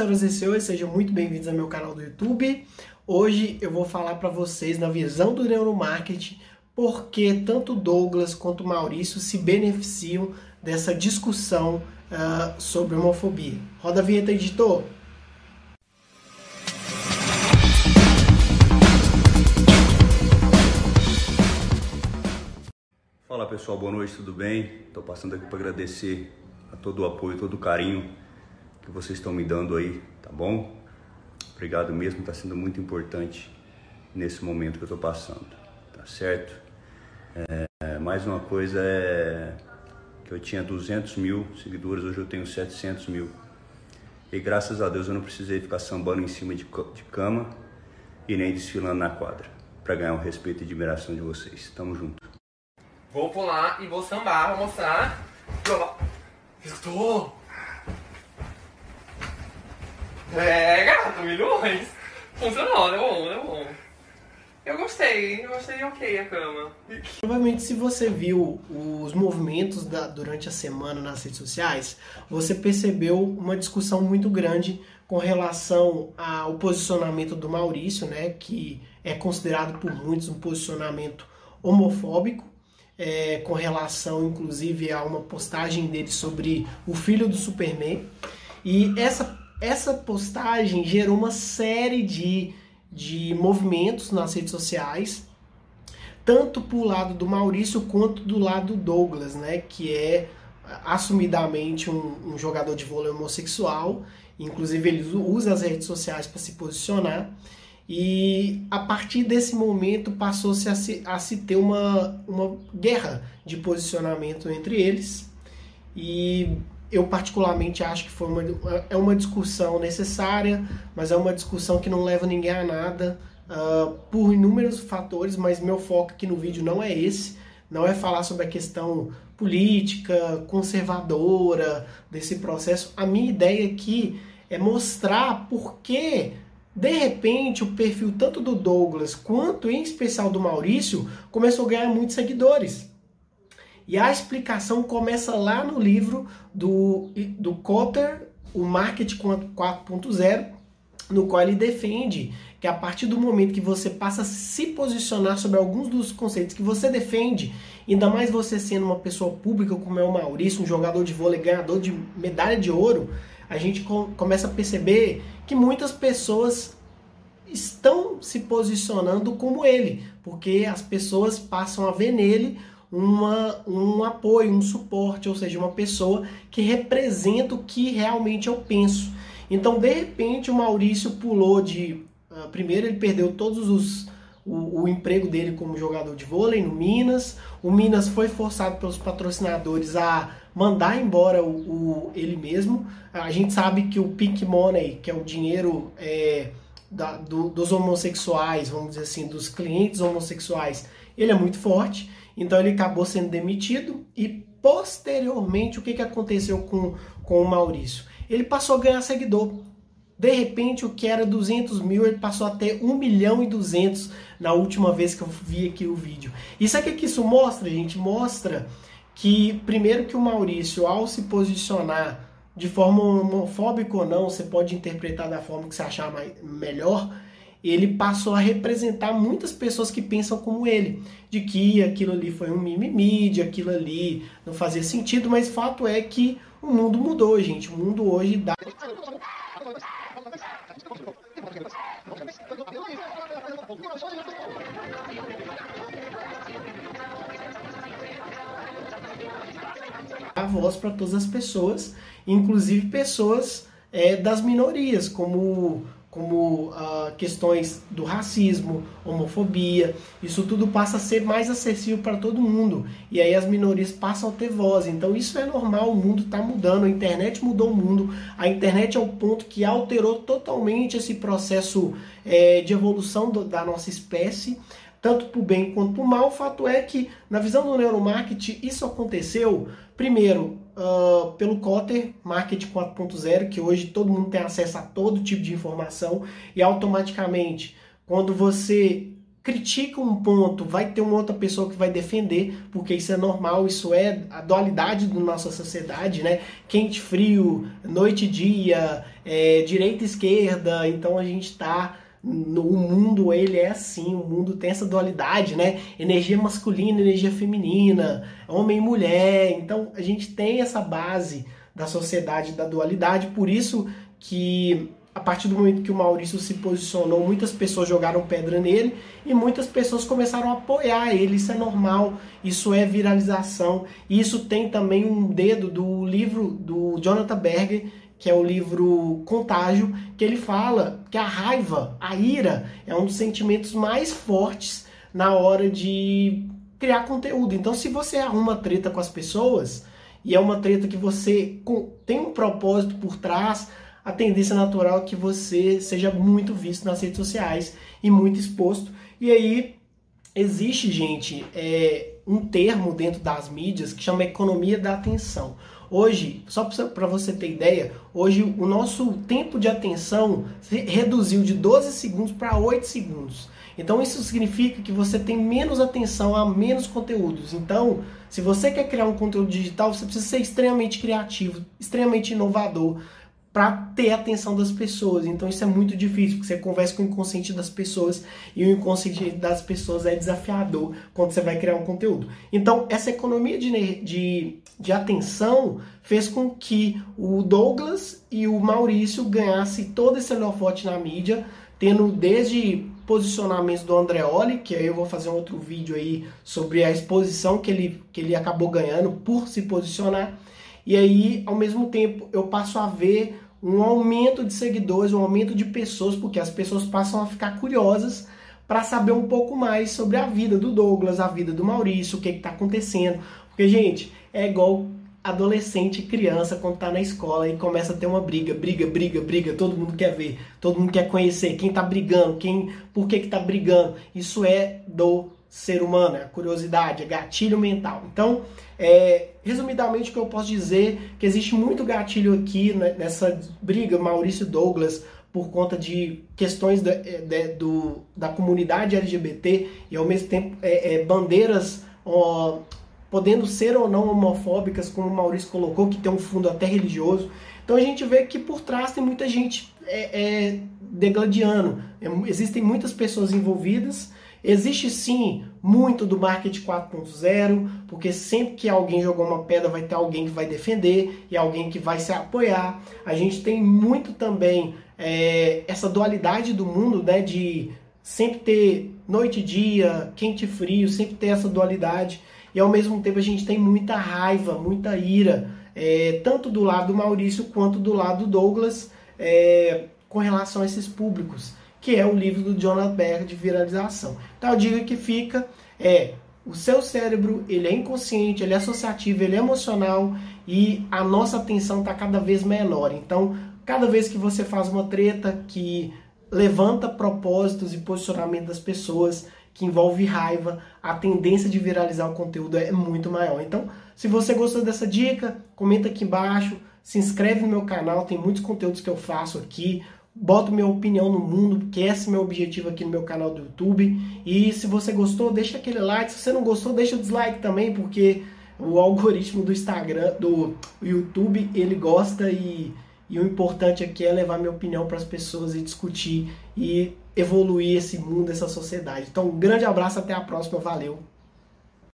Senhoras e senhores, sejam muito bem-vindos ao meu canal do YouTube. Hoje eu vou falar para vocês, na visão do neuromarketing, por que tanto Douglas quanto Maurício se beneficiam dessa discussão uh, sobre homofobia. Roda a vinheta, editor! Fala pessoal, boa noite, tudo bem? Estou passando aqui para agradecer a todo o apoio, todo o carinho que vocês estão me dando aí, tá bom? Obrigado mesmo, está sendo muito importante nesse momento que eu estou passando, tá certo? É, mais uma coisa é que eu tinha 200 mil seguidores, hoje eu tenho 700 mil. E graças a Deus eu não precisei ficar sambando em cima de, de cama e nem desfilando na quadra para ganhar o respeito e admiração de vocês. Tamo junto. Vou pular e vou sambar, vou mostrar. Estou! É, gato, milhões. Funcionou, deu bom, deu bom. Eu gostei, eu gostei ok a cama. Provavelmente se você viu os movimentos da, durante a semana nas redes sociais, você percebeu uma discussão muito grande com relação ao posicionamento do Maurício, né, que é considerado por muitos um posicionamento homofóbico, é, com relação inclusive a uma postagem dele sobre o filho do Superman. E essa essa postagem gerou uma série de, de movimentos nas redes sociais, tanto pro lado do Maurício quanto do lado do Douglas, né, que é assumidamente um, um jogador de vôlei homossexual, inclusive ele usa as redes sociais para se posicionar. E a partir desse momento passou-se a, se, a se ter uma, uma guerra de posicionamento entre eles. E eu particularmente acho que foi uma, é uma discussão necessária, mas é uma discussão que não leva ninguém a nada uh, por inúmeros fatores, mas meu foco aqui no vídeo não é esse, não é falar sobre a questão política, conservadora desse processo. A minha ideia aqui é mostrar por que de repente, o perfil tanto do Douglas quanto em especial do Maurício começou a ganhar muitos seguidores. E a explicação começa lá no livro do, do Cotter, o Marketing 4.0, no qual ele defende que a partir do momento que você passa a se posicionar sobre alguns dos conceitos que você defende, ainda mais você sendo uma pessoa pública como é o Maurício, um jogador de vôlei ganhador de medalha de ouro, a gente começa a perceber que muitas pessoas estão se posicionando como ele, porque as pessoas passam a ver nele uma, um apoio, um suporte, ou seja, uma pessoa que representa o que realmente eu penso. Então, de repente, o Maurício pulou de. Uh, primeiro, ele perdeu todos os. O, o, emprego dele como jogador de vôlei no Minas. O Minas foi forçado pelos patrocinadores a mandar embora o, o ele mesmo. A gente sabe que o pink money, que é o dinheiro é, da, do, dos homossexuais, vamos dizer assim, dos clientes homossexuais, ele é muito forte. Então ele acabou sendo demitido e posteriormente o que, que aconteceu com, com o Maurício? Ele passou a ganhar seguidor. De repente, o que era 200 mil, ele passou a ter 1 milhão e 200 na última vez que eu vi aqui o vídeo. Isso aqui que isso mostra, gente? Mostra que, primeiro, que o Maurício, ao se posicionar de forma homofóbica ou não, você pode interpretar da forma que você achar mais, melhor, ele passou a representar muitas pessoas que pensam como ele, de que aquilo ali foi um mimimi, de aquilo ali não fazia sentido, mas fato é que o mundo mudou, gente. O mundo hoje dá. voz para todas as pessoas, inclusive pessoas é, das minorias, como como uh, questões do racismo, homofobia, isso tudo passa a ser mais acessível para todo mundo. E aí as minorias passam a ter voz. Então isso é normal, o mundo está mudando, a internet mudou o mundo. A internet é o ponto que alterou totalmente esse processo é, de evolução do, da nossa espécie tanto para o bem quanto para o mal. O fato é que, na visão do neuromarketing, isso aconteceu, primeiro, uh, pelo Cotter Marketing 4.0, que hoje todo mundo tem acesso a todo tipo de informação, e automaticamente, quando você critica um ponto, vai ter uma outra pessoa que vai defender, porque isso é normal, isso é a dualidade da nossa sociedade, né? Quente, frio, noite e dia, é, direita e esquerda, então a gente está no o mundo ele é assim, o mundo tem essa dualidade, né? Energia masculina, energia feminina, homem e mulher. Então a gente tem essa base da sociedade da dualidade, por isso que a partir do momento que o Maurício se posicionou, muitas pessoas jogaram pedra nele e muitas pessoas começaram a apoiar ele. Isso é normal, isso é viralização. E isso tem também um dedo do livro do Jonathan Berger, que é o livro Contágio, que ele fala que a raiva, a ira, é um dos sentimentos mais fortes na hora de criar conteúdo. Então, se você arruma treta com as pessoas e é uma treta que você tem um propósito por trás, a tendência natural é que você seja muito visto nas redes sociais e muito exposto. E aí existe, gente, é, um termo dentro das mídias que chama economia da atenção. Hoje, só para você ter ideia, hoje o nosso tempo de atenção reduziu de 12 segundos para 8 segundos. Então isso significa que você tem menos atenção a menos conteúdos. Então, se você quer criar um conteúdo digital, você precisa ser extremamente criativo, extremamente inovador para ter a atenção das pessoas. Então isso é muito difícil, porque você conversa com o inconsciente das pessoas e o inconsciente das pessoas é desafiador quando você vai criar um conteúdo. Então essa economia de, de, de atenção fez com que o Douglas e o Maurício ganhassem todo esse holofote na mídia, tendo desde posicionamentos do Andreoli, que aí eu vou fazer um outro vídeo aí sobre a exposição que ele, que ele acabou ganhando por se posicionar. E aí, ao mesmo tempo, eu passo a ver um aumento de seguidores, um aumento de pessoas, porque as pessoas passam a ficar curiosas para saber um pouco mais sobre a vida do Douglas, a vida do Maurício, o que está acontecendo. Porque, gente, é igual adolescente, criança, quando está na escola e começa a ter uma briga, briga, briga, briga, todo mundo quer ver, todo mundo quer conhecer quem está brigando, quem, por que está brigando. Isso é do ser humano, é a curiosidade, é gatilho mental. Então, é, resumidamente, o que eu posso dizer é que existe muito gatilho aqui né, nessa briga Maurício Douglas por conta de questões de, é, do, da comunidade LGBT e ao mesmo tempo é, é, bandeiras ó, podendo ser ou não homofóbicas, como o Maurício colocou, que tem um fundo até religioso. Então a gente vê que por trás tem muita gente é, é degladiando, existem muitas pessoas envolvidas Existe sim muito do marketing 4.0, porque sempre que alguém jogou uma pedra vai ter alguém que vai defender e alguém que vai se apoiar. A gente tem muito também é, essa dualidade do mundo, né, de sempre ter noite e dia, quente e frio, sempre ter essa dualidade. E ao mesmo tempo a gente tem muita raiva, muita ira, é, tanto do lado do Maurício quanto do lado do Douglas, é, com relação a esses públicos que é o livro do Jonathan Berg de viralização. Então a dica que fica é o seu cérebro ele é inconsciente, ele é associativo, ele é emocional e a nossa atenção está cada vez menor. Então, cada vez que você faz uma treta que levanta propósitos e posicionamento das pessoas, que envolve raiva, a tendência de viralizar o conteúdo é muito maior. Então, se você gostou dessa dica, comenta aqui embaixo, se inscreve no meu canal, tem muitos conteúdos que eu faço aqui boto minha opinião no mundo, porque esse é meu objetivo aqui no meu canal do YouTube. E se você gostou, deixa aquele like. Se você não gostou, deixa o dislike também, porque o algoritmo do Instagram, do YouTube, ele gosta e, e o importante aqui é levar minha opinião para as pessoas e discutir e evoluir esse mundo, essa sociedade. Então, um grande abraço, até a próxima, valeu!